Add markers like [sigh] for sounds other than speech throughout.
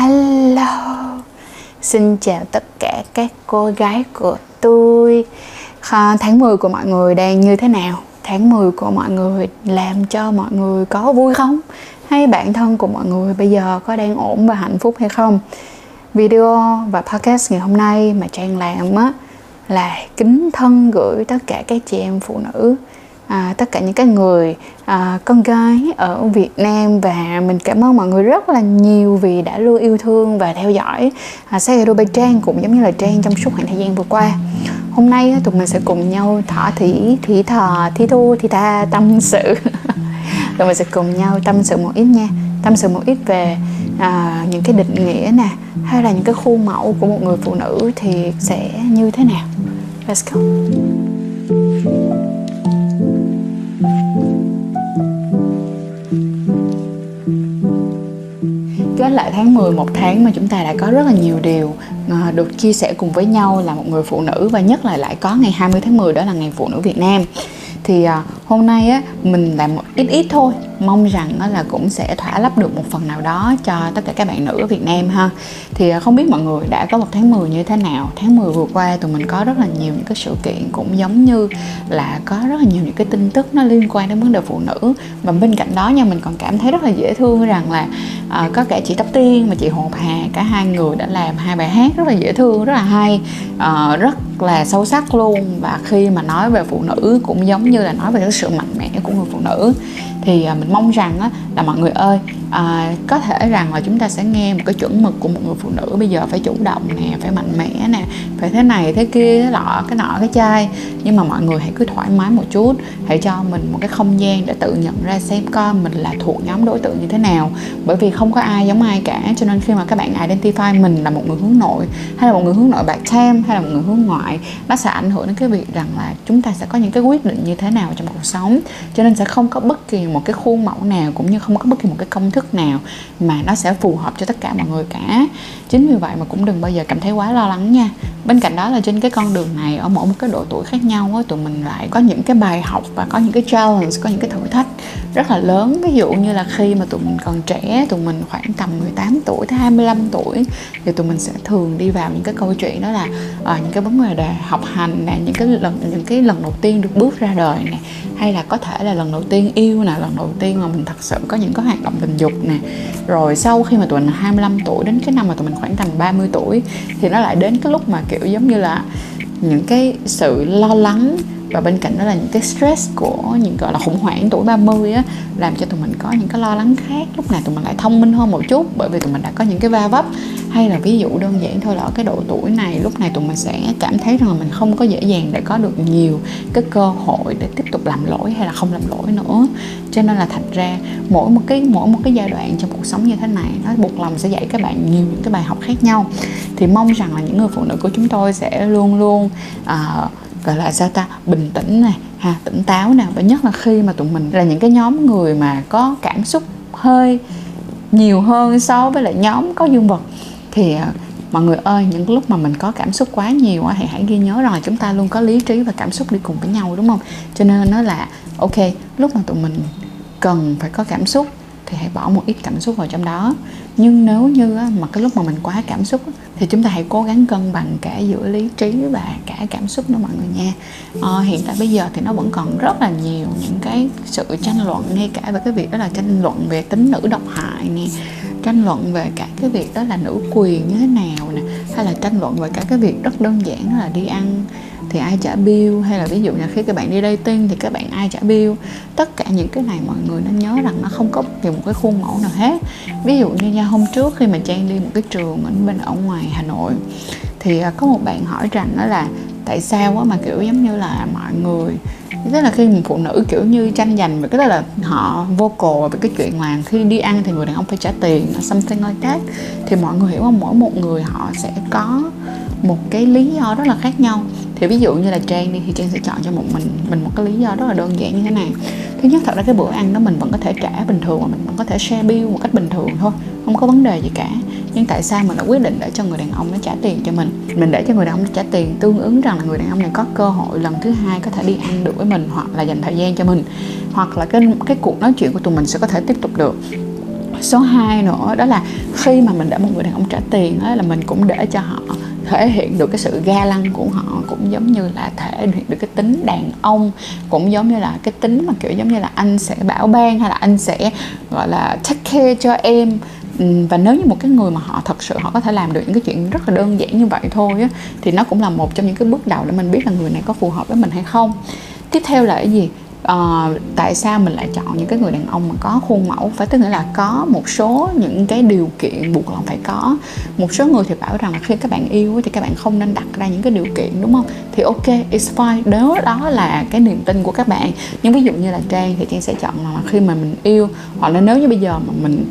Hello Xin chào tất cả các cô gái của tôi à, Tháng 10 của mọi người đang như thế nào? Tháng 10 của mọi người làm cho mọi người có vui không? Hay bản thân của mọi người bây giờ có đang ổn và hạnh phúc hay không? Video và podcast ngày hôm nay mà Trang làm á là kính thân gửi tất cả các chị em phụ nữ à, tất cả những cái người à, con gái ở Việt Nam và mình cảm ơn mọi người rất là nhiều vì đã luôn yêu thương và theo dõi. À, Sayado bay Trang cũng giống như là Trang trong suốt khoảng thời gian vừa qua. Hôm nay tụi mình sẽ cùng nhau thỏa thỉ thì thò thi thu thì tha tâm sự. [laughs] Tụi mình sẽ cùng nhau tâm sự một ít nha tâm sự một ít về à, những cái định nghĩa nè hay là những cái khuôn mẫu của một người phụ nữ thì sẽ như thế nào. Let's go. Kết lại tháng 10 một tháng mà chúng ta đã có rất là nhiều điều ờ, được chia sẻ cùng với nhau là một người phụ nữ và nhất là lại có ngày 20 tháng 10 đó là ngày phụ nữ Việt Nam. Thì ờ, hôm nay á, mình làm một ít ít thôi mong rằng nó là cũng sẽ thỏa lấp được một phần nào đó cho tất cả các bạn nữ ở Việt Nam ha. Thì à, không biết mọi người đã có một tháng 10 như thế nào? Tháng 10 vừa qua tụi mình có rất là nhiều những cái sự kiện cũng giống như là có rất là nhiều những cái tin tức nó liên quan đến vấn đề phụ nữ. Và bên cạnh đó nha mình còn cảm thấy rất là dễ thương rằng là uh, có cả chị Tóc Tiên và chị Hồ Hà cả hai người đã làm hai bài hát rất là dễ thương rất là hay uh, rất là sâu sắc luôn. Và khi mà nói về phụ nữ cũng giống như là nói về cái sự mạnh mẽ của người phụ nữ. Thì uh, mình mong rằng á, là mọi người ơi à, có thể rằng là chúng ta sẽ nghe một cái chuẩn mực của một người phụ nữ bây giờ phải chủ động nè phải mạnh mẽ nè phải thế này thế kia thế lọ cái nọ cái chai. Nhưng mà mọi người hãy cứ thoải mái một chút hãy cho mình một cái không gian để tự nhận ra xem coi mình là thuộc nhóm đối tượng như thế nào. Bởi vì không có ai giống ai cả cho nên khi mà các bạn identify mình là một người hướng nội hay là một người hướng nội bạc tham hay là một người hướng ngoại nó sẽ ảnh hưởng đến cái việc rằng là chúng ta sẽ có những cái quyết định như thế nào trong cuộc sống. Cho nên sẽ không có bất kỳ một cái khuôn mẫu nào cũng như không có bất kỳ một cái công thức nào mà nó sẽ phù hợp cho tất cả mọi người cả. Chính vì vậy mà cũng đừng bao giờ cảm thấy quá lo lắng nha bên cạnh đó là trên cái con đường này ở mỗi một cái độ tuổi khác nhau á tụi mình lại có những cái bài học và có những cái challenge có những cái thử thách rất là lớn. Ví dụ như là khi mà tụi mình còn trẻ tụi mình khoảng tầm 18 tuổi tới 25 tuổi thì tụi mình sẽ thường đi vào những cái câu chuyện đó là uh, những cái vấn đề học hành nè những cái lần những cái lần đầu tiên được bước ra đời nè hay là có thể là lần đầu tiên yêu nè lần đầu tiên mà mình thật sự có những cái hoạt động tình dục nè. Rồi sau khi mà tụi mình 25 tuổi đến cái năm mà tụi mình khoảng tầm 30 tuổi thì nó lại đến cái lúc mà kiểu giống như là những cái sự lo lắng và bên cạnh đó là những cái stress của những gọi là khủng hoảng tuổi 30 á làm cho tụi mình có những cái lo lắng khác. Lúc này tụi mình lại thông minh hơn một chút bởi vì tụi mình đã có những cái va vấp. Hay là ví dụ đơn giản thôi là ở cái độ tuổi này lúc này tụi mình sẽ cảm thấy rằng là mình không có dễ dàng để có được nhiều cái cơ hội để tiếp tục làm lỗi hay là không làm lỗi nữa. Cho nên là thành ra mỗi một cái mỗi một cái giai đoạn trong cuộc sống như thế này nó buộc lòng sẽ dạy các bạn nhiều những cái bài học khác nhau. Thì mong rằng là những người phụ nữ của chúng tôi sẽ luôn luôn uh, gọi là sao ta, bình tĩnh này, ha, tỉnh táo nè. Và nhất là khi mà tụi mình là những cái nhóm người mà có cảm xúc hơi nhiều hơn so với lại nhóm có dương vật, thì à, mọi người ơi, những lúc mà mình có cảm xúc quá nhiều thì hãy ghi nhớ rằng là chúng ta luôn có lý trí và cảm xúc đi cùng với nhau, đúng không? Cho nên nó là, ok, lúc mà tụi mình cần phải có cảm xúc thì hãy bỏ một ít cảm xúc vào trong đó. Nhưng nếu như mà cái lúc mà mình quá cảm xúc thì chúng ta hãy cố gắng cân bằng cả giữa lý trí và cả cảm xúc nữa mọi người nha. À, hiện tại bây giờ thì nó vẫn còn rất là nhiều những cái sự tranh luận ngay cả về cái việc đó là tranh luận về tính nữ độc hại nè tranh luận về cả cái việc đó là nữ quyền như thế nào nè hay là tranh luận về cả cái việc rất đơn giản đó là đi ăn thì ai trả bill? Hay là ví dụ là khi các bạn đi dating thì các bạn ai trả bill? Tất cả những cái này mọi người nên nhớ rằng nó không có bất kỳ một cái khuôn mẫu nào hết. Ví dụ như nha, hôm trước khi mà trang đi một cái trường ở bên, ở ngoài hà nội, thì à, có một bạn hỏi rằng đó là tại sao mà, kiểu, giống như là mọi người tức là khi một phụ nữ, kiểu như, tranh giành về cái đó là họ vô cồ về cái chuyện là khi đi ăn thì người đàn ông phải trả tiền something like that, thì mọi người hiểu không? Mỗi một người họ sẽ có một cái lý do rất là khác nhau thì ví dụ như là trang đi, thì trang sẽ chọn cho một mình mình một cái lý do rất là đơn giản như thế này. Thứ nhất, thật ra cái bữa ăn đó mình vẫn có thể trả bình thường và mình vẫn có thể share bill một cách bình thường thôi, không có vấn đề gì cả. Nhưng tại sao mình đã quyết định để cho người đàn ông nó trả tiền cho mình? Mình để cho người đàn ông trả tiền tương ứng rằng là người đàn ông này có cơ hội lần thứ hai có thể đi ăn được với mình hoặc là dành thời gian cho mình. Hoặc là cái cái cuộc nói chuyện của tụi mình sẽ có thể tiếp tục được số 2 nữa đó là khi mà mình để một người đàn ông trả tiền đó là mình cũng để cho họ thể hiện được cái sự ga lăng của họ cũng giống như là thể hiện được cái tính đàn ông cũng giống như là cái tính mà kiểu giống như là anh sẽ bảo ban hay là anh sẽ gọi là take care cho em. Và nếu như một cái người mà họ thật sự họ có thể làm được những cái chuyện rất là đơn giản như vậy thôi á, thì nó cũng là một trong những cái bước đầu để mình biết là người này có phù hợp với mình hay không. Tiếp theo là cái gì? Uh, tại sao mình lại chọn những cái người đàn ông mà có khuôn mẫu? Phải tức nghĩa là có một số những cái điều kiện buộc lòng phải có. Một số người thì bảo rằng khi các bạn yêu thì các bạn không nên đặt ra những cái điều kiện đúng không? Thì ok it's fine. Nếu đó là cái niềm tin của các bạn nhưng ví dụ như là trang thì trang sẽ chọn là khi mà mình yêu hoặc là nếu như bây giờ mà mình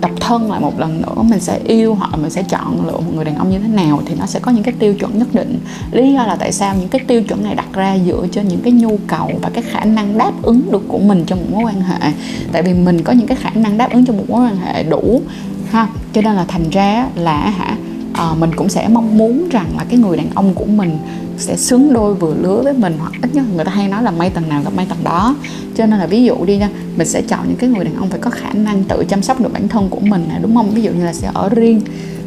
độc thân lại một lần nữa, mình sẽ yêu hoặc là mình sẽ chọn lựa một người đàn ông như thế nào thì nó sẽ có những cái tiêu chuẩn nhất định. Lý do là tại sao những cái tiêu chuẩn này đặt ra dựa trên những cái nhu cầu và cái khả năng đáp ứng được của mình trong một mối quan hệ. Tại vì mình có những cái khả năng đáp ứng trong một mối quan hệ đủ, ha. Cho nên là thành ra là hả à, mình cũng sẽ mong muốn rằng là cái người đàn ông của mình sẽ xứng đôi vừa lứa với mình hoặc ít nhất người ta hay nói là may tầng nào gặp may tầng đó. Cho nên là ví dụ đi nha mình sẽ chọn những cái người đàn ông phải có khả năng tự chăm sóc được bản thân của mình này đúng không? Ví dụ như là sẽ ở riêng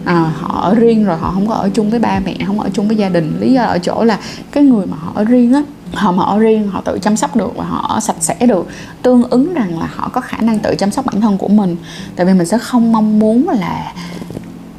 à, họ ở riêng rồi họ không có ở chung với ba mẹ không ở chung với gia đình. Lý do ở chỗ là cái người mà họ ở riêng á họ mà ở riêng họ tự chăm sóc được và họ sạch sẽ được tương ứng rằng là họ có khả năng tự chăm sóc bản thân của mình. Tại vì mình sẽ không mong muốn là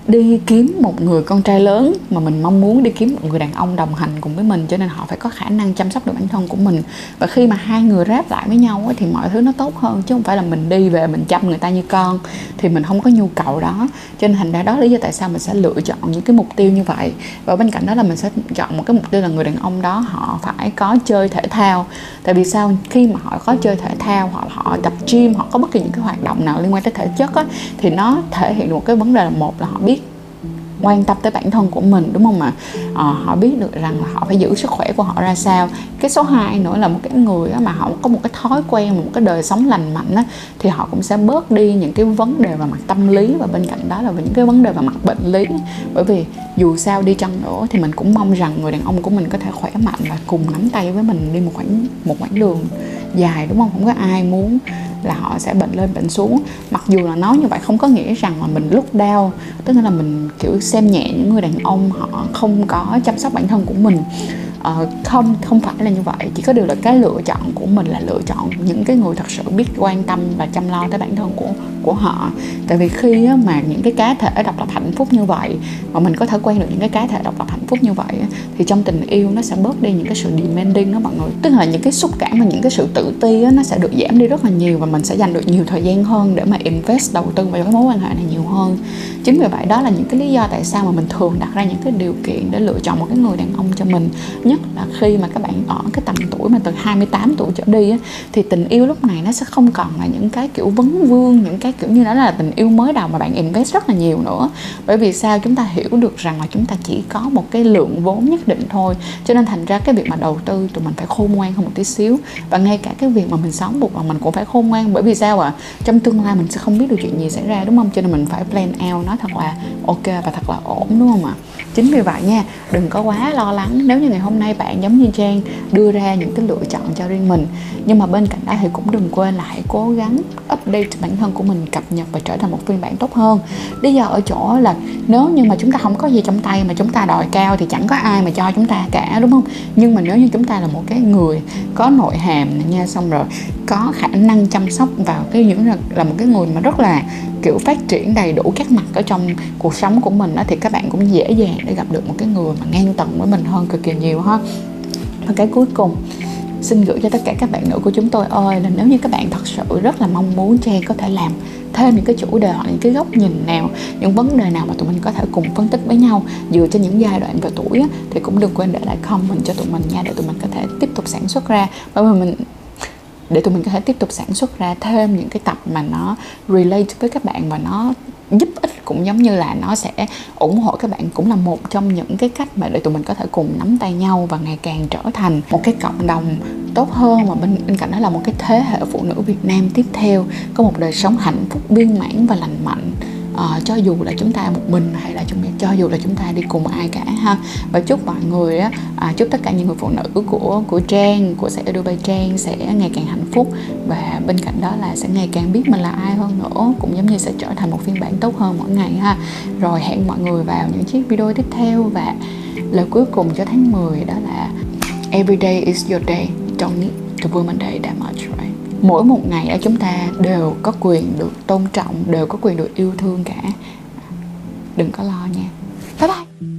đi kiếm một người con trai lớn mà mình mong muốn đi kiếm một người đàn ông đồng hành cùng với mình cho nên họ phải có khả năng chăm sóc được bản thân của mình. Và khi mà hai người ráp lại với nhau thì mọi thứ nó tốt hơn chứ không phải là mình đi về mình chăm người ta như con thì mình không có nhu cầu đó. Cho nên thành ra đó lý do tại sao mình sẽ lựa chọn những cái mục tiêu như vậy. Và bên cạnh đó là mình sẽ chọn một cái mục tiêu là người đàn ông đó họ phải có chơi thể thao. Tại vì sao? Khi mà họ có chơi thể thao hoặc họ tập gym họ có bất kỳ những cái hoạt động nào liên quan tới thể chất ấy, thì nó thể hiện được một cái vấn đề là một là họ biết quan tâm tới bản thân của mình đúng không mà à, ờ, họ biết được rằng là họ phải giữ sức khỏe của họ ra sao. Cái số 2 nữa là một cái người mà họ có một cái thói quen một cái đời sống lành mạnh á, thì họ cũng sẽ bớt đi những cái vấn đề về mặt tâm lý và bên cạnh đó là những cái vấn đề về mặt bệnh lý. Bởi vì dù sao đi chăng nữa thì mình cũng mong rằng người đàn ông của mình có thể khỏe mạnh và cùng nắm tay với mình đi một khoảng một quãng đường dài đúng không? Không có ai muốn là họ sẽ bệnh lên bệnh xuống. Mặc dù là nói như vậy không có nghĩa rằng là mình lúc đau tức là mình, kiểu, xem nhẹ những người đàn ông họ không có chăm sóc bản thân của mình uh, không không phải là như vậy. Chỉ có điều là cái lựa chọn của mình là lựa chọn những cái người thật sự biết quan tâm và chăm lo tới bản thân của của họ. Tại vì khi mà những cái cá thể độc lập hạnh phúc như vậy mà mình có thể quen được những cái cá thể độc lập hạnh phúc như vậy thì trong tình yêu nó sẽ bớt đi những cái sự demanding đó mọi người. Tức là những cái xúc cảm và những cái sự tự ti nó sẽ được giảm đi rất là nhiều và mình sẽ dành được nhiều thời gian hơn để mà invest đầu tư vào cái mối quan hệ này nhiều hơn. Chính vì vậy đó là những cái lý do tại sao mà mình thường đặt ra những cái điều kiện để lựa chọn một cái người đàn ông cho mình nhất là khi mà các bạn ở cái tầm tuổi mà từ 28 tuổi trở đi á, thì tình yêu lúc này nó sẽ không còn là những cái kiểu vấn vương những cái kiểu như đó là tình yêu mới đầu mà bạn invest rất là nhiều nữa. Bởi vì sao? Chúng ta hiểu được rằng là chúng ta chỉ có một cái lượng vốn nhất định thôi. Cho nên thành ra cái việc mà đầu tư tụi mình phải khôn ngoan hơn một tí xíu. Và ngay cả cái việc mà mình sống buộc là mình cũng phải khôn ngoan. Bởi vì sao ạ? À? trong tương lai mình sẽ không biết được chuyện gì xảy ra đúng không? Cho nên mình phải plan out nó thật là ok và thật là ổn đúng không ạ? à? Chính vì vậy nha, đừng có quá lo lắng. Nếu như ngày hôm nay bạn giống như trang đưa ra những cái lựa chọn cho riêng mình, nhưng mà bên cạnh đó thì cũng đừng quên là hãy cố gắng update bản thân của mình, cập nhật và trở thành một phiên bản tốt hơn. Lý do ở chỗ là nếu như mà chúng ta không có gì trong tay mà chúng ta đòi cao thì chẳng có ai mà cho chúng ta cả, đúng không? Nhưng mà nếu như chúng ta là một cái người có nội hàm nha, xong rồi có khả năng chăm sóc vào cái những là, là một cái người mà rất là kiểu phát triển đầy đủ các mặt ở trong cuộc sống của mình đó, thì các bạn cũng dễ dàng để gặp được một cái người mà ngang tầm với mình hơn cực kỳ nhiều ha. Và cái cuối cùng xin gửi cho tất cả các bạn nữ của chúng tôi ơi là nếu như các bạn thật sự rất là mong muốn Trang có thể làm thêm những cái chủ đề hoặc những cái góc nhìn nào những vấn đề nào mà tụi mình có thể cùng phân tích với nhau dựa trên những giai đoạn về tuổi á, thì cũng đừng quên để lại comment cho tụi mình nha để tụi mình có thể tiếp tục sản xuất ra. Bởi vì mình để tụi mình có thể tiếp tục sản xuất ra thêm những cái tập mà nó relate với các bạn và nó giúp ích cũng giống như là nó sẽ ủng hộ các bạn cũng là một trong những cái cách mà để tụi mình có thể cùng nắm tay nhau và ngày càng trở thành một cái cộng đồng tốt hơn và bên, bên cạnh đó là một cái thế hệ phụ nữ Việt Nam tiếp theo có một đời sống hạnh phúc viên mãn và lành mạnh à, cho dù là chúng ta một mình hay là chúng cho dù là chúng ta đi cùng ai cả ha. Và chúc mọi người á à, chúc tất cả những người phụ nữ của của Trang của sẽ Dubai Trang sẽ ngày càng hạnh phúc. Và bên cạnh đó là sẽ ngày càng biết mình là ai hơn nữa cũng giống như sẽ trở thành một phiên bản tốt hơn mỗi ngày ha. Rồi hẹn mọi người vào những chiếc video tiếp theo. Và lời cuối cùng cho tháng 10 đó là every day is your day. Don't need to woman day that much mỗi một ngày ở chúng ta đều có quyền được tôn trọng, đều có quyền được yêu thương cả. Đừng có lo nha. Bye bye.